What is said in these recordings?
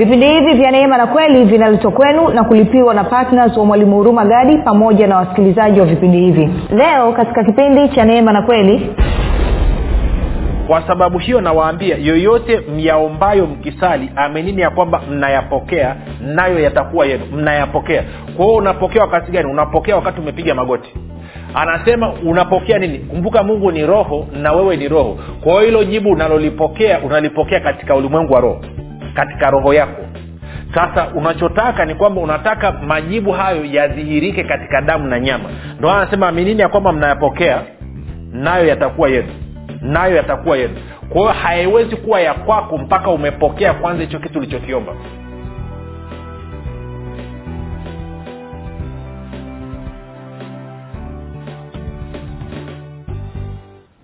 vipindi hivi vya neema na kweli vinaletwa kwenu na kulipiwa na ptns wa mwalimu huruma gadi pamoja na wasikilizaji wa vipindi hivi. Leo katika kipindi cha neema na kweli. Kwa sababu hiyo nawaambia yoyote myaombayo mkisali amenini ya kwamba mnayapokea nayo yatakuwa yenu. Mnayapokea. Kwa hiyo unapokea wakati gani? Unapokea wakati umepiga magoti. Anasema unapokea nini? Kumbuka mungu ni roho na wewe ni roho. Kwa hiyo hilo jibu unalolipokea unalipokea katika ulimwengu wa roho katika roho yako. Sasa unachotaka ni kwamba unataka majibu hayo yadhihirike katika damu na nyama. Ndo anasema aminini ya kwamba mnayapokea nayo yatakuwa yenu nayo yatakuwa yenu kwa hiyo haiwezi kuwa ya kwako mpaka umepokea kwanza hicho kitu ulichokiomba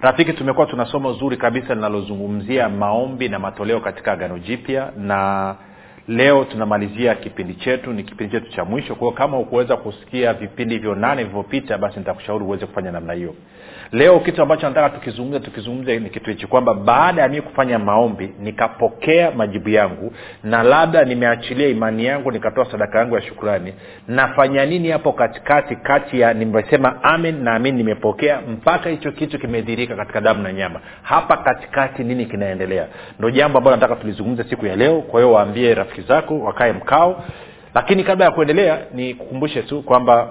rafiki tumekuwa tuna somo zuri kabisa linalozungumzia maombi na matoleo katika agano jipya na leo tunamalizia kipindi chetu ni kipindi chetu cha mwisho. Kwao kama ukuweza kusikia vipindi hivyo nane vilivyopita basi nitakushauri uweze kufanya namna hiyo. Leo kitu ambacho nataka tukizungumza tukizungumza ni kitu hichi kwamba baada ya mii kufanya maombi nikapokea majibu yangu na labda nimeachilia imani yangu nikatoa sadaka yangu ya shukurani nafanya nini hapo katikati kati ya nimesema amen na amin nimepokea mpaka hicho kitu kimedhirika katika damu na nyama. Hapa katikati nini kinaendelea? Ndo jambo ambalo nataka tulizungumza siku ya leo. Kwa hiyo waambie rafiki zako wakae mkao. Lakini kabla ya kuendelea ni kukumbushe tu kwamba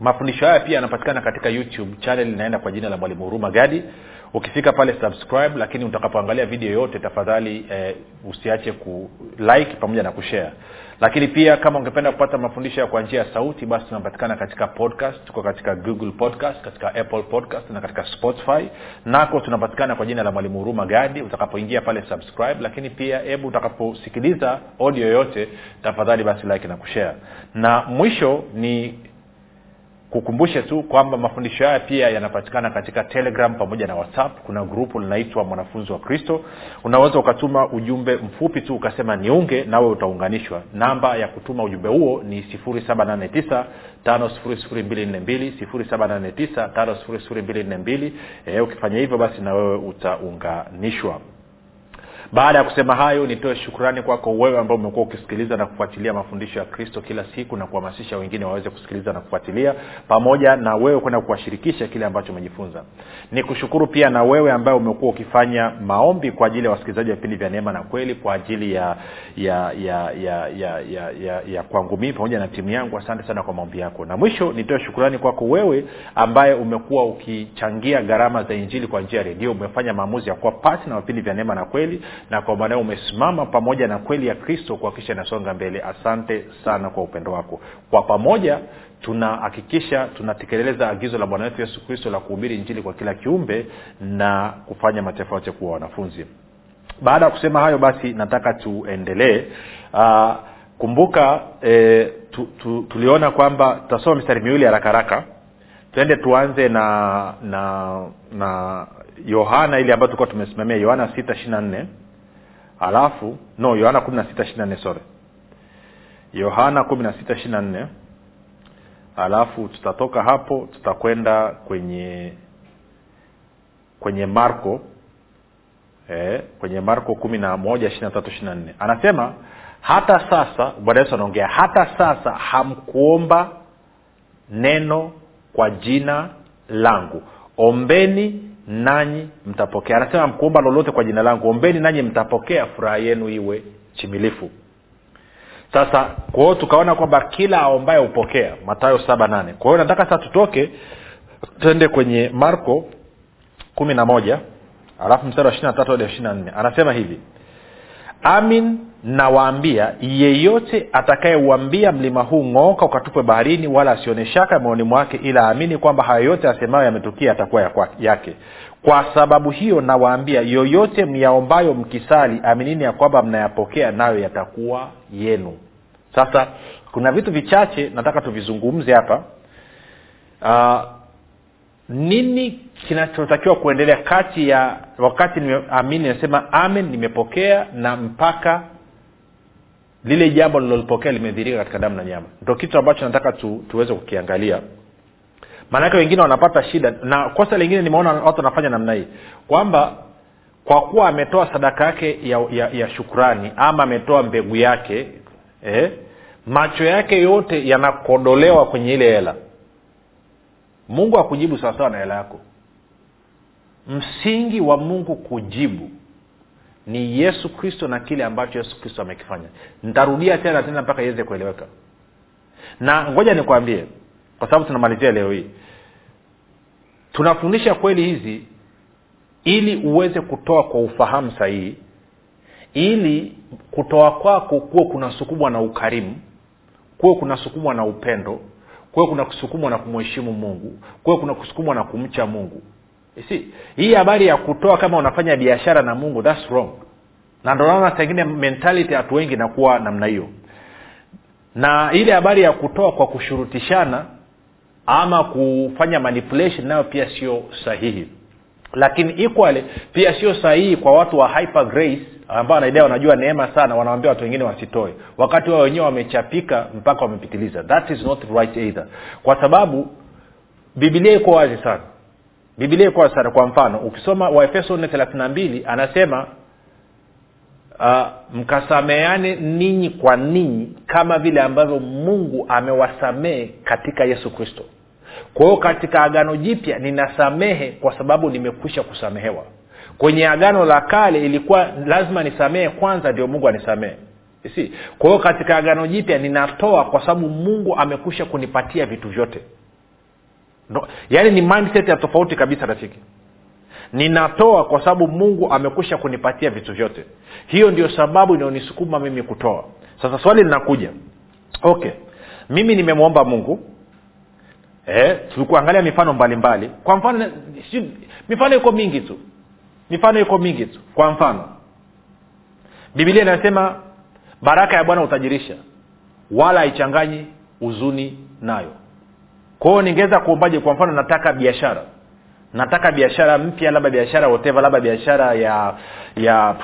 mafundisho haya pia yanapatikana katika youtube channel inaenda kwa jina la mwalimu huruma gadi. Ukifika pale subscribe lakini utakapoangalia video yote tafadhali eh, usiache ku pamoja na kushare. Lakini pia kama ungependa kupata mafundisho ya kwa njia ya sauti basi tunapatikana katika podcast tuko katika google podcast katika apple podcast na katika spotify. Nako tunapatikana kwa jina la mwalimu huruma gadi. Utakapoingia pale subscribe lakini pia hebu utakaposikiliza audio yoyote tafadhali basi like na kushare. Na mwisho ni kukumbushe tu kwamba mafundisho haya pia yanapatikana katika telegram pamoja na whatsapp. Kuna grupu linaitwa mwanafunzi wa kristo. Unaweza ukatuma ujumbe mfupi tu ukasema niunge nawe utaunganishwa. Namba ya kutuma ujumbe huo ni 789 5242 e, ukifanya hivyo basi na wewe utaunganishwa baada ya kusema hayo nitoe shukrani kwako wewe ambao umekuwa ukisikiliza na kufuatilia mafundisho ya kristo kila siku na kuhamasisha wengine waweze kusikiliza na kufuatilia pamoja na wewe kwenda kuwashirikisha kile ambacho umejifunza. Ni pia na wewe ambaye umekuwa ukifanya maombi kwa ajili ya wasikilizaji wa vipindi vya neema na kweli kwa ajili ya ya ya ya ya ya, ya, ya kwangu mii pamoja na timu yangu. Asante sana kwa maombi yako. Na mwisho nitoe shukurani kwako wewe ambaye umekuwa ukichangia gharama za injili kwa njia ya redio. Umefanya maamuzi ya kuwa pasi na vipindi vya neema na kweli na kwa maana umesimama pamoja na kweli ya kristo kuhakikisha inasonga mbele. Asante sana kwa upendo wako. Kwa pamoja tunahakikisha tunatekeleza agizo la bwana wetu yesu kristo la kuhubiri injili kwa kila kiumbe na kufanya mataifa yote kuwa wanafunzi. Baada ya kusema hayo basi nataka tuendelee. Uh, kumbuka eh, tu, tu, tuliona kwamba tutasoma mistari miwili haraka haraka. Tuende tuanze na na na yohana ile ambayo tulikuwa tumesimamia yohana sita ishiri na nne alafu no yohana kumi na sita ishiri na nne sore yohana kumi na sita ishiri na nne. Alafu tutatoka hapo tutakwenda kwenye kwenye marko eh, kwenye marko kumi na moja ishiri na tatu ishiri na nne. Anasema hata sasa bwana yesu anaongea hata sasa hamkuomba neno kwa jina langu. Ombeni nanyi mtapokea. Anasema mkuomba lolote kwa jina langu ombeni nanyi mtapokea furaha yenu iwe chimilifu sasa kwa tukaona kwamba kila aombaye hupokea matayo saba nane. Kwa hiyo nataka sasa tutoke twende kwenye marko kumi na moja alafu mstari wa ishiri na tatu hadi ishiri na nne. Anasema hivi amin nawaambia yeyote atakayeuambia mlima huu ng'ooka ukatupwe baharini wala asione shaka moyoni mwake ila aamini kwamba hayo yote asemayo yametukia atakuwa ya yake. Kwa sababu hiyo nawaambia yoyote myaombayo mkisali aminini ya kwamba mnayapokea nayo yatakuwa yenu. Sasa kuna vitu vichache nataka tuvizungumze hapa. Uh, nini kinachotakiwa kuendelea kati ya wakati nimeamini nasema amen nimepokea na mpaka lile jambo lilolipokea limedhirika katika damu na nyama. Ndo kitu ambacho nataka tu, tuweze kukiangalia. Maanake wengine wanapata shida na kosa lingine nimeona watu wanafanya namna hii kwamba kwa kuwa ametoa sadaka yake ya, ya, ya shukurani ama ametoa mbegu yake eh, macho yake yote yanakodolewa kwenye ile hela mungu akujibu sawasawa na hela yako. Msingi wa mungu kujibu ni yesu kristo na kile ambacho yesu kristo amekifanya. Nitarudia tena tena mpaka iweze kueleweka. Na ngoja nikwambie kwa sababu tunamalizia leo hii. Tunafundisha kweli hizi ili uweze kutoa kwa ufahamu sahihi ili kutoa kwako kuwe kunasukumwa na ukarimu kuwe kunasukumwa na upendo kuwe kuna kusukumwa na kumheshimu mungu. Kuwe kuna kusukumwa na kumcha mungu. Si hii habari ya kutoa kama unafanya biashara na mungu thats wrong. Na ndonaona tengine mentality watu wengi inakuwa namna hiyo. Na ile habari ya kutoa kwa kushurutishana ama kufanya manipulation nayo pia sio sahihi. Lakini equally pia sio sahihi kwa watu wa hyper grace ambao wanaidai wanajua neema sana wanawambia watu wengine wasitoe. Wakati wao wenyewe wamechapika mpaka wamepitiliza. That is not right either. Kwa sababu bibilia iko wazi sana. Bibilia iko wazi sana. Kwa mfano ukisoma waefeso nne thelathini na mbili anasema uh, mkasameane ninyi kwa ninyi kama vile ambavyo mungu amewasamehe katika yesu kristo. Kwa hiyo katika agano jipya ninasamehe kwa sababu nimekwisha kusamehewa kwenye agano la kale ilikuwa lazima nisamehe kwanza ndio mungu anisamehe. Si kwa hiyo katika agano jipya ninatoa kwa sababu mungu amekwisha kunipatia vitu vyote. No, yaani ni mindset ya tofauti kabisa rafiki. Ninatoa kwa sababu mungu amekwisha kunipatia vitu vyote. Hiyo ndio sababu inayonisukuma mimi kutoa. Sasa swali linakuja. Okay. Mimi nimemwomba mungu. Eh, tulikuangalia mifano mbalimbali. Mbali. kwa mfano si, mifano iko mingi tu mifano iko mingi tu. Kwa mfano bibilia inasema baraka ya bwana utajirisha wala haichanganyi huzuni nayo. Kwao ningeweza kuombaje? Kwa mfano nataka biashara. Nataka biashara mpya labda biashara whatever labda biashara ya ya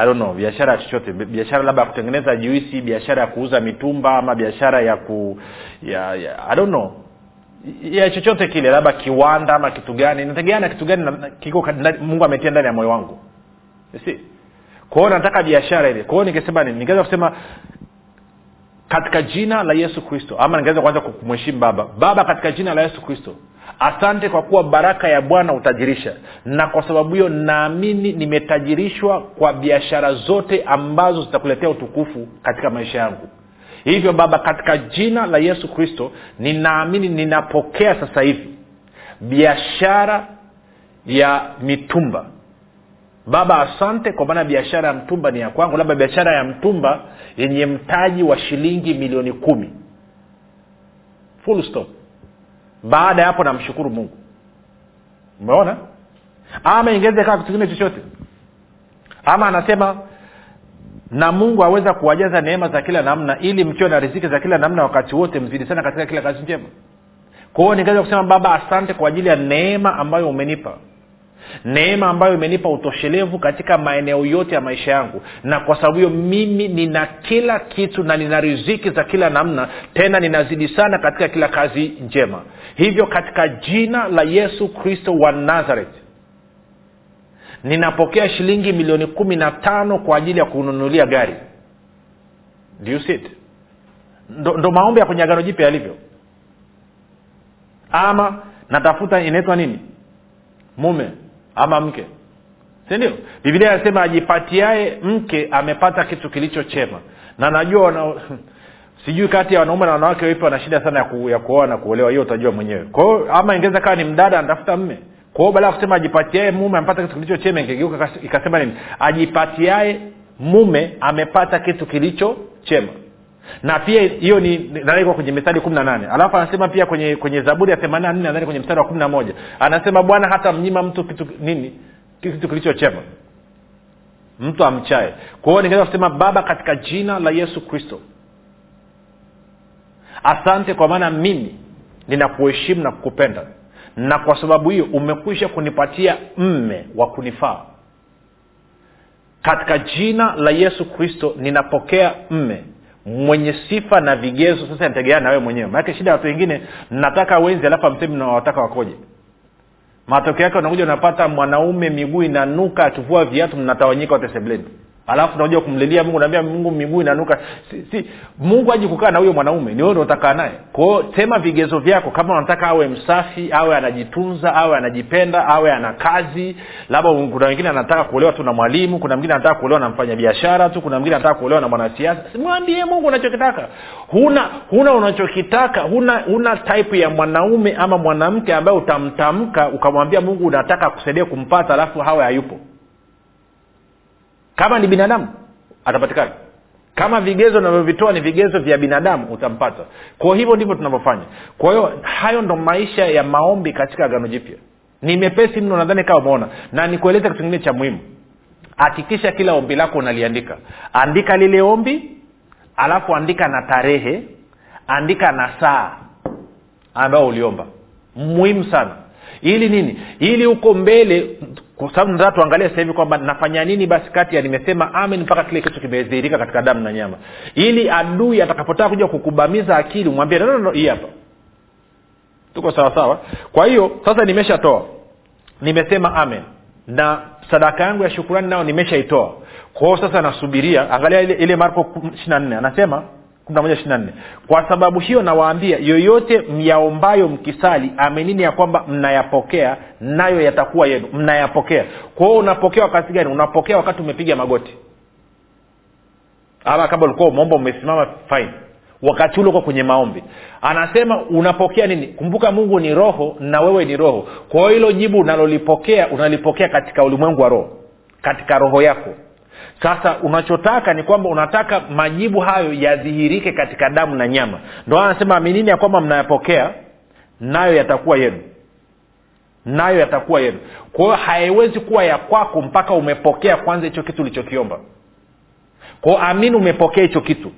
I don't know biashara ya chochote. Biashara labda ya kutengeneza juisi biashara ya kuuza mitumba ama biashara ya ku ya, ya I don't know ya chochote kile labda kiwanda ama kitu gani nategeana kitu gani kiko mungu ametia ndani ya moyo wangu. Si kwa nataka biashara ile. Kwao ningesema nini? Ningeweza kusema katika jina la yesu kristo ama ningeweza kuanza kumheshimu baba. Baba katika jina la yesu kristo asante kwa kuwa baraka ya bwana utajirisha na kwa sababu hiyo naamini nimetajirishwa kwa biashara zote ambazo zitakuletea utukufu katika maisha yangu hivyo baba katika jina la yesu kristo ninaamini ninapokea sasa hivi biashara ya mitumba. Baba asante kwa maana biashara ya mtumba ni ya kwangu labda biashara ya mtumba yenye mtaji wa shilingi milioni kumi. Full stop. Baada ya hapo namshukuru mungu. Umeona? Ama ingeweza kaa kitu kingine chochote? Ama anasema na mungu aweza kuwajaza neema za kila namna ili mkiwa na riziki za kila namna wakati wote mzidi sana katika kila kazi njema. Kwa hiyo kusema baba asante kwa ajili ya neema ambayo umenipa. Neema ambayo imenipa utoshelevu katika maeneo yote ya maisha yangu. Na kwa sababu hiyo mimi nina kila kitu na nina riziki za kila namna tena ninazidi sana katika kila kazi njema. Hivyo katika jina la yesu kristo wa nazareth ninapokea shilingi milioni kumi na tano kwa ajili ya kununulia gari. Ndo, ndo maombi ya kwenye agano jipya yalivyo. Ama natafuta inaitwa nini? Mume ama mke. Sindio bibilia anasema ajipatiae mke amepata kitu kilicho chema. Na najua wana, sijui kati ya wanaume na wanawake wipi wana shida sana ya, ku, ya kuoa na kuolewa hiyo utajua mwenyewe. Kwao ama ingeweza kawa ni mdada anatafuta mme kwao baada ya kusema ajipatiae mume amepata kitu kilicho chema ikigeuka ikasema nini? Ajipatiae mume amepata kitu kilicho chema. Na pia hiyo ni nadhani kwenye mistari kumi na nane. Alafu anasema pia kwenye kwenye zaburi ya themani nne nadhani kwenye mstari wa kumi na moja. Anasema bwana hata mnyima mtu kitu nini? Kitu kilicho chema. Mtu amchae kwa hiyo ningeweza kusema baba katika jina la yesu kristo asante kwa maana mimi ninakuheshimu na kukupenda na kwa sababu hiyo umekwisha kunipatia mme wa kunifaa. Katika jina la yesu kristo ninapokea mme. Mwenye sifa na vigezo sasa nategeana na wewe mwenyewe. Maanake shida ya watu wengine mnataka wenzi alafu amsemi nawataka wakoje. Matokeo yake unakuja unapata mwanaume miguu inanuka akivua viatu mnatawanyika wote sebleni alafu unakuja kumlilia mungu naambia mungu miguu inanuka. Si, si, mungu aji kukaa na huyo mwanaume ni wewe utakaa naye. Kwao sema vigezo vyako kama unataka awe msafi awe anajitunza awe anajipenda awe ana kazi labda kuna wengine anataka kuolewa tu na mwalimu kuna mwingine anataka kuolewa na mfanyabiashara tu kuna mwingine anataka kuolewa na mwanasiasa. Mwambie mungu unachokitaka. Huna huna unachokitaka huna huna type ya mwanaume ama mwanamke ambaye utamtamka ukamwambia mungu unataka kusaidia kumpata alafu hawe hayupo kama ni binadamu atapatikana. Kama vigezo navyovitoa ni vigezo vya binadamu utampata. Kwa hivyo ndivyo tunavyofanya. Kwa hiyo hayo ndo maisha ya maombi katika agano jipya. Ni mepesi mno nadhani kama umeona. Na nikueleza kitu kingine cha muhimu. Hakikisha kila ombi lako unaliandika. Andika lile ombi alafu andika na tarehe andika na saa ambayo uliomba. Muhimu sana. Ili nini? Ili huko mbele kwa sababu nataka tuangalie sasa hivi kwamba nafanya nini basi kati ya nimesema amen mpaka kile kitu kimedhihirika katika damu na nyama. Ili adui atakapotaka kuja kukubamiza akili umwambie no, no, no, hii hapa. Tuko sawa sawa? Kwa hiyo sasa nimeshatoa. Nimesema amen. Na sadaka yangu ya shukurani nayo nimeshaitoa. Kwao sasa nasubiria. Angalia ile, ile marko ishiri na nne anasema kwa sababu hiyo nawaambia yoyote myaombayo mkisali amenini ya kwamba mnayapokea nayo yatakuwa yenu. Mnayapokea. Kwa hiyo unapokea wakati gani? Unapokea wakati umepiga magoti. Ama kama ulikuwa umeomba umesimama fine. Wakati ule uko kwenye maombi. Anasema unapokea nini? Kumbuka mungu ni roho na wewe ni roho. Kwa hiyo hilo jibu unalolipokea unalipokea katika ulimwengu wa roho katika roho yako sasa unachotaka ni kwamba unataka majibu hayo yadhihirike katika damu na nyama. Ndo anasema aminini ya kwamba mnayapokea nayo yatakuwa yenu. Nayo yatakuwa yenu. Kwa hiyo haiwezi kuwa ya kwako mpaka umepokea kwanza hicho kitu ulichokiomba. Kwao amini umepokea hicho kitu.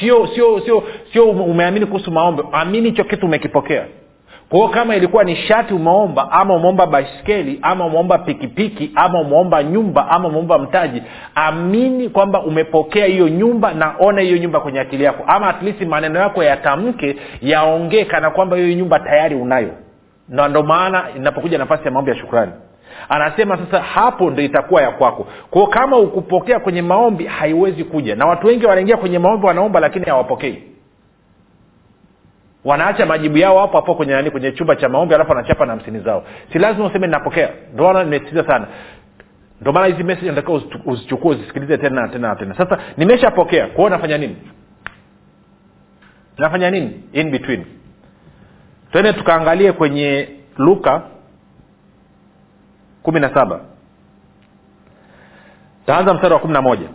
Sio sio sio sio umeamini kuhusu maombe. Amini hicho kitu umekipokea kwao kama ilikuwa ni shati umeomba ama umeomba baiskeli ama umeomba pikipiki ama umeomba nyumba ama umeomba mtaji amini kwamba umepokea hiyo nyumba na ona hiyo nyumba kwenye akili yako. Ama at least maneno yako yatamke yaongee kana kwamba hiyo nyumba tayari unayo. Na ndo maana inapokuja nafasi ya maombi ya shukrani. Anasema sasa hapo ndo itakuwa ya kwako. Kwao kama ukupokea kwenye maombi haiwezi kuja. Na watu wengi wanaingia kwenye maombi wanaomba lakini hawapokei wanaacha majibu yao hapo hapo kwenye nani kwenye chumba cha maombi alafu wanachapa na hamsini zao. Si lazima useme ninapokea. Ndo maana nimesitiza sana. Ndio maana hizi message nataka uzichukue uzisikilize tena tena tena. Sasa nimeshapokea. Kwao nafanya nini? Nafanya nini? In between. Twende tukaangalie kwenye luka kumi na saba. Taanza mstari wa kumi na moja.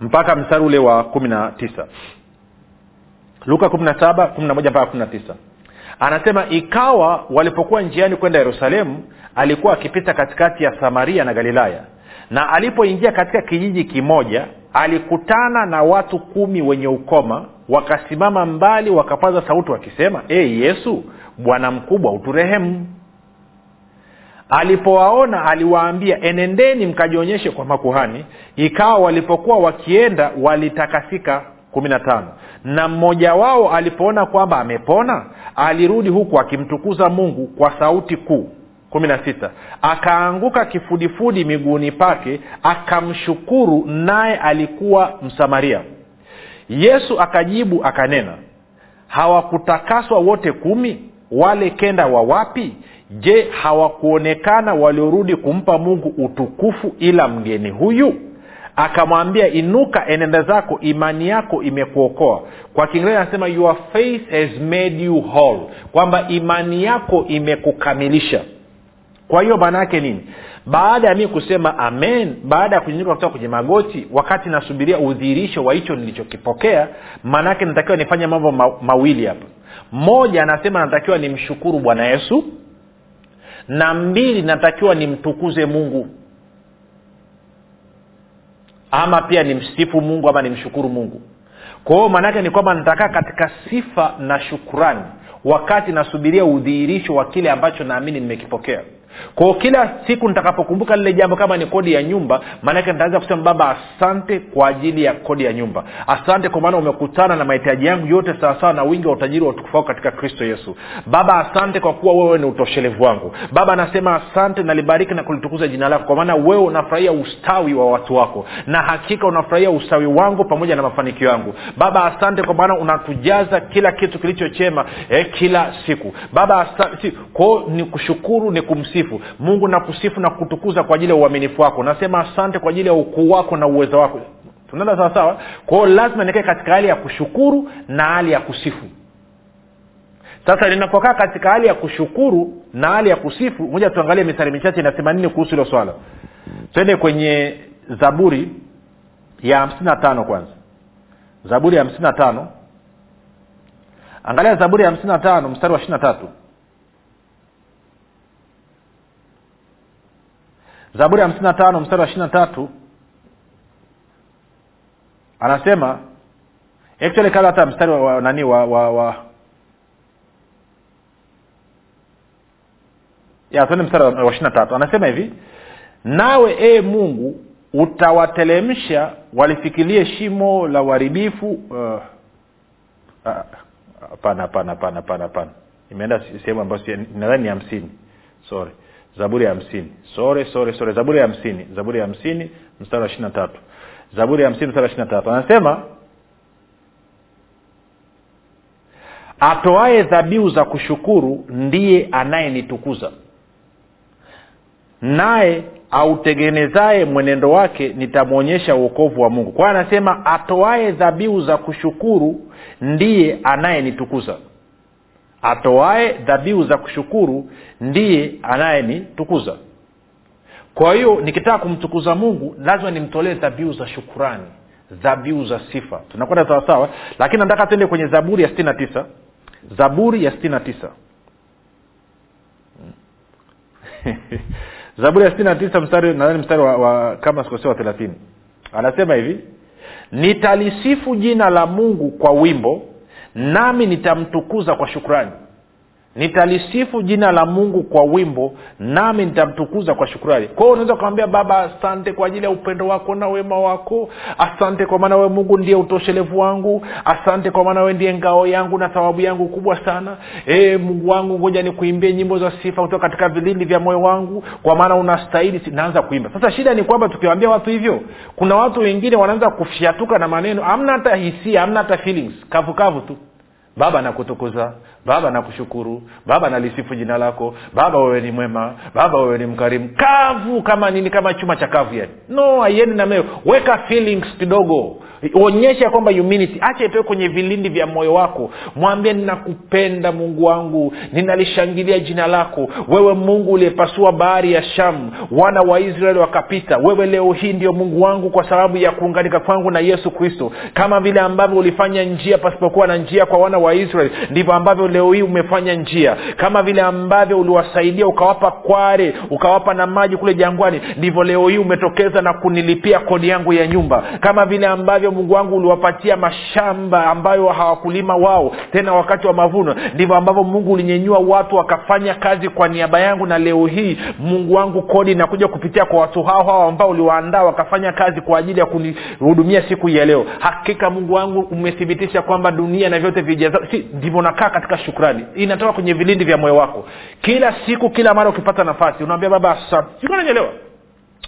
Mpaka mstari ule wa kumi na tisa luka kumi na saba kumi na moja mpaka anasema ikawa walipokuwa njiani kwenda yerusalemu alikuwa akipita katikati ya samaria na galilaya. Na alipoingia katika kijiji kimoja alikutana na watu kumi wenye ukoma wakasimama mbali wakapaza sauti wakisema e yesu bwana mkubwa uturehemu alipowaona aliwaambia enendeni mkajionyeshe kwa makuhani. Ikawa walipokuwa wakienda walitakasika kumi na tano. Na mmoja wao alipoona kwamba amepona alirudi huku akimtukuza mungu kwa sauti kuu. kumi na sita. Akaanguka kifudifudi miguuni pake akamshukuru naye alikuwa msamaria. Yesu akajibu akanena hawakutakaswa wote kumi? Wale kenda wa wapi? Je hawakuonekana waliorudi kumpa mungu utukufu ila mgeni huyu akamwambia inuka enenda zako imani yako imekuokoa. Kwa kiingereza anasema your faith has made you whole. Kwamba imani yako imekukamilisha. Kwa hiyo maana yake nini? Baada ya mii kusema amen baada ya kunyenyuka kutoka kwenye magoti wakati nasubiria udhihirisho wa hicho nilichokipokea maanaake natakiwa nifanye mambo ma- mawili hapa. Moja anasema natakiwa nimshukuru bwana yesu. Na mbili natakiwa nimtukuze mungu ama pia nimsifu mungu ama nimshukuru mungu. Kwa hiyo maanaake ni kwamba nitakaa katika sifa na shukurani wakati nasubiria udhihirisho wa kile ambacho naamini nimekipokea kwao kila siku nitakapokumbuka lile jambo kama ni kodi ya nyumba maanake nitaweza kusema baba asante kwa ajili ya kodi ya nyumba. Asante kwa maana umekutana na mahitaji yangu yote sawasawa na wingi wa utajiri wa utukufu wako katika kristo yesu. Baba asante kwa kuwa wewe ni utoshelevu wangu. Baba anasema asante nalibariki na kulitukuza jina lako kwa maana wewe unafurahia ustawi wa watu wako na hakika unafurahia ustawi wangu pamoja na mafanikio yangu. Baba asante kwa maana unatujaza kila kitu kilichochema eh, kila siku. Baba asante kwao ni kushukuru ni kumsifu mungu nakusifu na kutukuza kwa ajili ya uaminifu wako. Nasema asante kwa ajili ya ukuu wako na uwezo wako. Tunaenda sawasawa kwao lazima nikae katika hali ya kushukuru na hali ya kusifu. Sasa ninapokaa katika hali ya kushukuru na hali ya kusifu moja tuangalie mistari michache inasema nini kuhusu hilo swala. Twende kwenye zaburi ya hamsini na tano kwanza. Zaburi ya hamsini na tano. Angalia zaburi ya hamsini na tano mstari wa ishiri na tatu zaburi hamsini na tano mstari wa ishiri na tatu anasema actually kabla hata mstari wa, wa nani wa, wa, wa ya tuende mstari wa ishiri na tatu. Anasema hivi nawe ee mungu utawatelemsha walifikirie shimo la uharibifu uh, ah, hapana hapana hapana hapana imeenda sehemu ambayo nadhani ni hamsini sorry zaburi ya hamsini. Sore sore sore. Zaburi ya hamsini. Zaburi ya hamsini mstari wa ishiri na tatu. Zaburi ya hamsini mstari wa ishiri na tatu. Anasema atoaye dhabihu za kushukuru ndiye anayenitukuza. Naye autengenezaye mwenendo wake nitamwonyesha uokovu wa mungu. Kwa anasema atoaye dhabihu za kushukuru ndiye anayenitukuza atoaye dhabihu za kushukuru ndiye anayenitukuza kwa hiyo nikitaka kumtukuza mungu lazima nimtolee dhabihu za shukurani dhabihu za sifa. Tunakwenda sawasawa? Lakini nataka tuende kwenye zaburi ya sitini na tisa. Zaburi ya sitini na tisa. Zaburi ya sitini na tisa mstari nadhani mstari wa, wa kama sikosea wa thelathini. Anasema hivi nitalisifu jina la mungu kwa wimbo nami nitamtukuza kwa shukrani nitalisifu jina la mungu kwa wimbo nami nitamtukuza kwa shukurani kwa unaweza ukamwambia baba asante kwa ajili ya upendo wako na wema wako. Asante kwa maana wewe mungu ndiye utoshelevu wangu. Asante kwa maana wewe ndiye ngao yangu na thawabu yangu kubwa sana. E, mungu wangu ngoja nikuimbie nyimbo za sifa kutoka katika vilindi vya moyo wangu kwa maana unastahili naanza kuimba. Sasa shida ni kwamba tukiwaambia watu hivyo kuna watu wengine wanaanza kufyatuka na maneno. Amna hata hisia amna hata feelings. Kavukavu kavu tu baba nakutukuza baba nakushukuru baba nalisifu jina lako baba wewe ni mwema baba wewe ni mkarimu. Kavu kama nini kama chuma cha kavu yani. No aieni nameo weka feelings kidogo. Onyesha kwamba humility acha itoe kwenye vilindi vya moyo wako. Mwambie ninakupenda mungu wangu. Ninalishangilia jina lako. Wewe mungu uliyepasua bahari ya shamu. Wana wa israeli wakapita. Wewe leo hii ndio mungu wangu kwa sababu ya kuunganika kwangu na yesu kristo. Kama vile ambavyo ulifanya njia pasipokuwa na njia kwa wana wa israeli ndivyo ambavyo leo hii umefanya njia. Kama vile ambavyo uliwasaidia ukawapa kware ukawapa na maji kule jangwani ndivyo leo hii umetokeza na kunilipia kodi yangu ya nyumba. Kama vile ambavyo mungu wangu uliwapatia mashamba ambayo hawakulima wao tena wakati wa mavuno ndivyo ambavyo mungu ulinyenyua watu wakafanya kazi kwa niaba yangu na leo hii mungu wangu kodi inakuja kupitia kwa watu hao hao ambao uliwaandaa wakafanya kazi kwa ajili ya kunihudumia siku ya leo. Hakika mungu wangu umethibitisha kwamba dunia na vyote vijaza si ndivyo nakaa katika shukrani. Inatoka kwenye vilindi vya moyo wako. Kila siku kila mara ukipata nafasi unaambia baba asante. Sikunanyelewa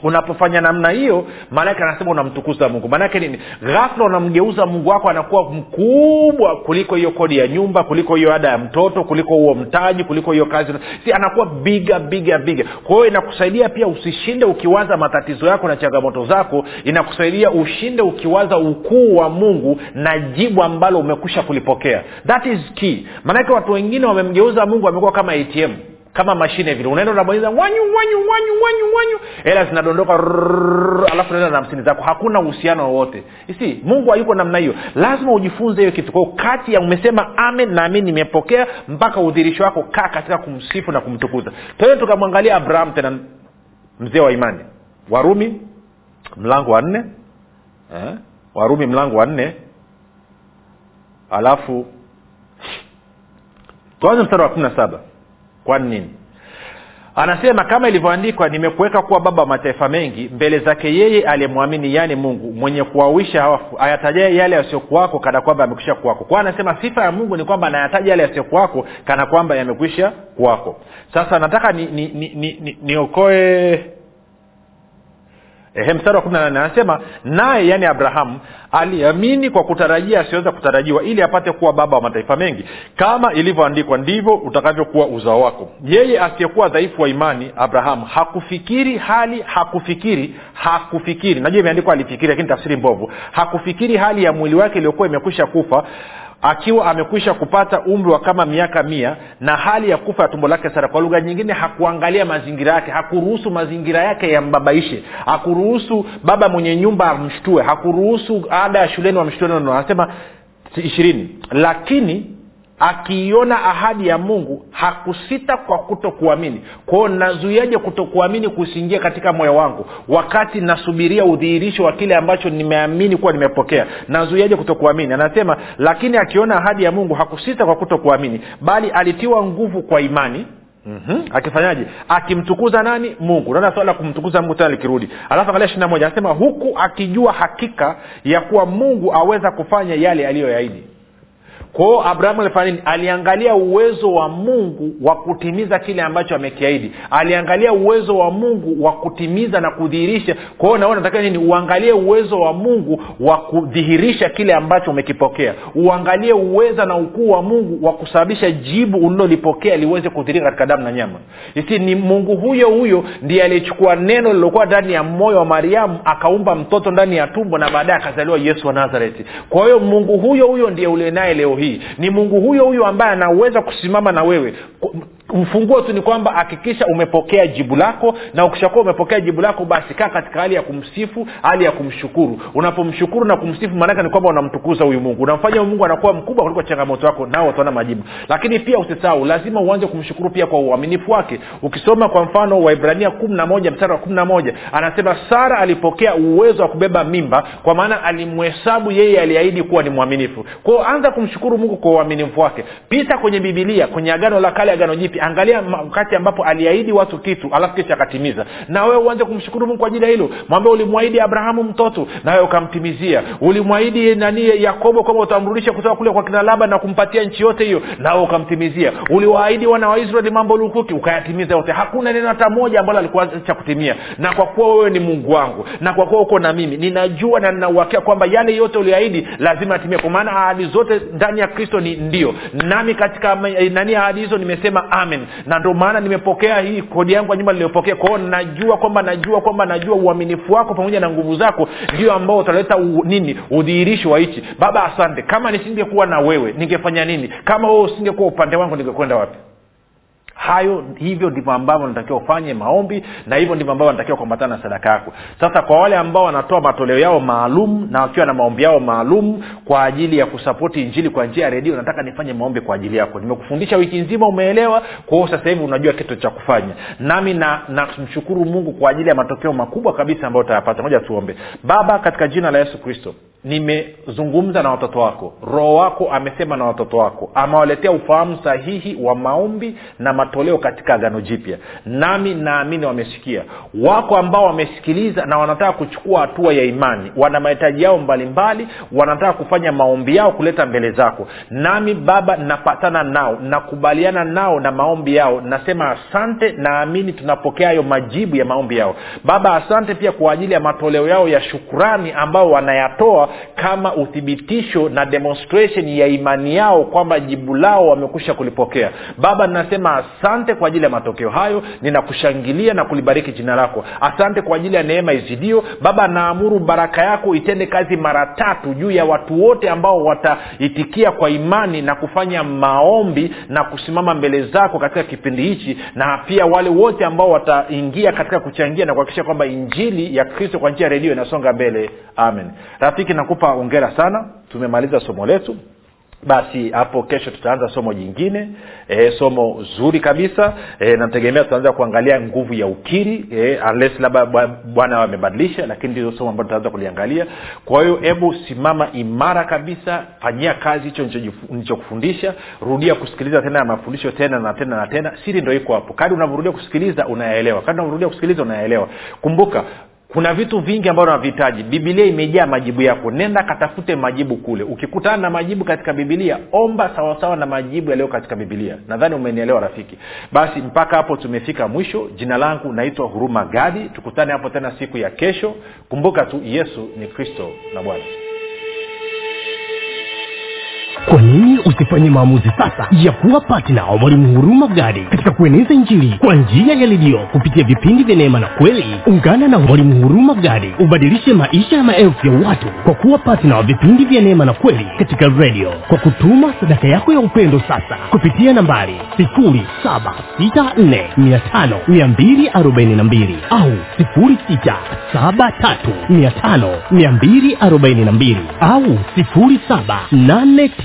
unapofanya namna hiyo maanake anasema unamtukuza mungu. Maanake nini? Ghafla unamgeuza mungu wako anakuwa mkubwa kuliko hiyo kodi ya nyumba kuliko hiyo ada ya mtoto kuliko huo mtaji kuliko hiyo kazi. Si anakuwa biga biga biga kwa hiyo inakusaidia pia usishinde ukiwaza matatizo yako na changamoto zako. Inakusaidia ushinde ukiwaza ukuu wa mungu na jibu ambalo umekwisha kulipokea. That is key. Maanake watu wengine wamemgeuza mungu amekuwa kama atm kama mashine vile. Unaenda unabonyeza wanyu wanyu wanyu wanyu wanyu. Hela zinadondoka alafu naenda na hamsini zako. Hakuna uhusiano wowote. Si mungu hayuko namna hiyo. Lazima ujifunze hiyo kitu. Kwao kati ya umesema amen naamini nimepokea mpaka udhirisho wako. Kaa katika kumsifu na kumtukuza. Twende tukamwangalia abraham tena mzee wa imani. Warumi mlango wa nne. Eh? warumi mlango wa nne. Alafu tuanze mstari wa kumi na saba kwani nini? Anasema kama ilivyoandikwa nimekuweka kuwa baba wa mataifa mengi mbele zake yeye aliyemwamini yani mungu mwenye kuwawisha wafu ayatajae yale yasiokuwako kana kwamba yamekwisha kuwako. Kwao anasema sifa ya mungu ni kwamba anayataja yale yasiokuwako kana kwamba yamekwisha kuwako. Sasa nataka niokoe ni, ni, ni, ni, niokoe ehe mstari wa kumi na nane anasema naye yaani abrahamu aliamini kwa kutarajia asiweza kutarajiwa ili apate kuwa baba wa mataifa mengi. Kama ilivyoandikwa ndivyo utakavyokuwa uzao wako. Yeye asiyekuwa dhaifu wa imani abrahamu hakufikiri hali hakufikiri hakufikiri. Najua imeandikwa alifikiri lakini tafsiri mbovu. Hakufikiri hali ya mwili wake iliyokuwa imekwisha kufa akiwa amekwisha kupata umri wa kama miaka mia na hali ya kufa ya tumbo lake sara kwa lugha nyingine hakuangalia mazingira yake hakuruhusu mazingira yake yambabaishe hakuruhusu baba mwenye nyumba amshtue hakuruhusu ada ya shuleni wamshtue anasema ishirini. Lakini akiiona ahadi ya mungu hakusita kwa kuto kuamini kwao nazuiaje kutokuamini kusiingia katika moyo wangu? Wakati nasubiria udhihirisho wa kile ambacho nimeamini kuwa nimepokea nazuiaje kutokuamini? Anasema lakini akiona ahadi ya mungu hakusita kwa kutokuamini bali alitiwa nguvu kwa imani. Mm-hmm. akifanyaje? Akimtukuza nani? Mungu. Unaona swala la kumtukuza mungu tena likirudi. Alafu angalia ishiri moja anasema huku akijua hakika ya kuwa mungu aweza kufanya yale kwao abrahamu alifanya nini? Aliangalia uwezo wa mungu wa kutimiza kile ambacho amekiaidi aliangalia uwezo wa mungu wa kutimiza na kudhihirisha. Kwa hiyo nataka nini? Uangalie uwezo wa mungu wa kudhihirisha kile ambacho umekipokea. Uangalie uweza na ukuu wa mungu wa kusababisha jibu ulilolipokea liweze kudhirika katika damu na nyama. Isi ni mungu huyo huyo ndiye aliyechukua neno lilokuwa ndani ya moyo wa mariamu akaumba mtoto ndani ya tumbo na baadaye akazaliwa yesu wa nazareti. Kwa hiyo mungu huyo huyo ndiye ulienaye leo hii. Ni mungu huyo huyo ambaye anaweza kusimama na wewe mfunguo tu ni kwamba hakikisha umepokea jibu lako na ukishakuwa umepokea jibu lako basi kaa katika hali ya kumsifu hali ya kumshukuru. Unapomshukuru na kumsifu maanake ni kwamba unamtukuza huyu mungu. Unamfanya huyu mungu anakuwa mkubwa kuliko changamoto yako nao utaona majibu. Lakini pia usisahau lazima uanze kumshukuru pia kwa uaminifu wake. Ukisoma kwa mfano waibrania kumi na moja mstari wa kumi na moja anasema sara alipokea uwezo wa kubeba mimba kwa maana alimhesabu yeye aliahidi kuwa ni mwaminifu. Kwao anza kumshukuru mungu kwa uaminifu wake. Pita kwenye bibilia kwenye agano la kale agano jipi angalia wakati ambapo aliahidi watu kitu alafu kisha akatimiza. Na wewe uanze kumshukuru mungu kwa ajili ya hilo. Mwambie ulimwahidi abrahamu mtoto nawe ukamtimizia. Ulimwahidi nani yakobo kwamba utamrudisha kutoka kule kwa kina na kumpatia nchi yote hiyo nawe ukamtimizia. Uliwaahidi wana wa israeli mambo lukuki ukayatimiza yote. Hakuna neno hata moja ambalo alikuwa cha kutimia. Na kwa kuwa wewe ni mungu wangu na kwa kuwa uko na mimi ninajua na ninauhakia kwamba yale yote uliahidi lazima atimie kwa maana ahadi zote ndani ya kristo ni ndio. Nami katika nani ahadi hizo nimesema amen na ndio maana nimepokea hii kodi yangu ya nyumba niliyopokea. Kwao najua kwamba najua kwamba najua uaminifu wako pamoja na nguvu zako ndio ambao utaleta u, nini udhihirisho wa hichi. Baba asante. Kama nisingekuwa na wewe ningefanya nini? Kama wewe usingekuwa upande wangu ningekwenda wapi hayo hivyo ndivyo ambavyo natakiwa ufanye maombi na hivyo ndivyo ambavyo natakiwa kuambatana na sadaka yako. Sasa kwa wale ambao wanatoa matoleo yao maalum na wakiwa na maombi yao maalum kwa ajili ya kusapoti injili kwa njia ya redio nataka nifanye maombi kwa ajili yako. Nimekufundisha wiki nzima umeelewa? Kwa hiyo sasa hivi unajua kitu cha kufanya. Nami namshukuru na mungu kwa ajili ya matokeo makubwa kabisa ambayo utayapata. Moja tuombe. Baba katika jina la yesu kristo nimezungumza na watoto wako. Roho wako amesema na watoto wako. Amewaletea ufahamu sahihi wa maombi na matoleo katika agano jipya. Nami naamini wamesikia. Wako ambao wamesikiliza na wanataka kuchukua hatua ya imani. Wana mahitaji yao mbalimbali wanataka kufanya maombi yao kuleta mbele zako. Nami baba napatana nao nakubaliana nao na maombi yao. Nasema asante naamini tunapokea hayo majibu ya maombi yao. Baba asante pia kwa ajili ya matoleo yao ya shukurani ambayo wanayatoa kama uthibitisho na demonstration ya imani yao kwamba jibu lao wamekusha kulipokea. Baba ninasema asante kwa ajili ya matokeo hayo. Ninakushangilia na kulibariki jina lako. Asante kwa ajili ya neema izidio. Baba naamuru baraka yako itende kazi mara tatu juu ya watu wote ambao wataitikia kwa imani na kufanya maombi na kusimama mbele zako katika kipindi hichi na pia wale wote ambao wataingia katika kuchangia na kuhakikisha kwamba injili ya kristo kwa njia ya redio inasonga mbele. Amen. Rafiki nakupa ongera sana. Tumemaliza somo letu. Basi hapo kesho tutaanza somo jingine. E, somo zuri kabisa. E, nategemea tutaanza kuangalia nguvu ya ukiri. E, unless labda bwana amebadilisha lakini ndio somo ambalo tutaanza kuliangalia. Kwa hiyo hebu simama imara kabisa. Fanyia kazi hicho nilichokufundisha. Rudia kusikiliza tena ya mafundisho tena na tena na tena. Siri ndo iko hapo. Kadi unavyorudia kusikiliza unayaelewa. Kadi unavyorudia kusikiliza unayaelewa. Kumbuka kuna vitu vingi ambavyo navihitaji bibilia imejaa majibu yako. Nenda katafute majibu kule. Ukikutana na majibu katika bibilia omba sawasawa na majibu yaliyo katika bibilia nadhani umenielewa rafiki. Basi mpaka hapo tumefika mwisho. Jina langu naitwa huruma gadi. Tukutane hapo tena siku ya kesho. Kumbuka tu yesu ni kristo na bwana kwa nini usifanye maamuzi sasa ya kuwa patna wa mwalimu huruma gadi katika kueneza injili kwa njia ya redio kupitia vipindi vya neema na kweli? Ungana na mwalimu huruma gadi ubadilishe maisha ya maelfu ya watu kwa kuwa patna wa vipindi vya neema na kweli katika redio. Kwa kutuma sadaka yako ya upendo sasa kupitia nambari 7645242 au 6735242 au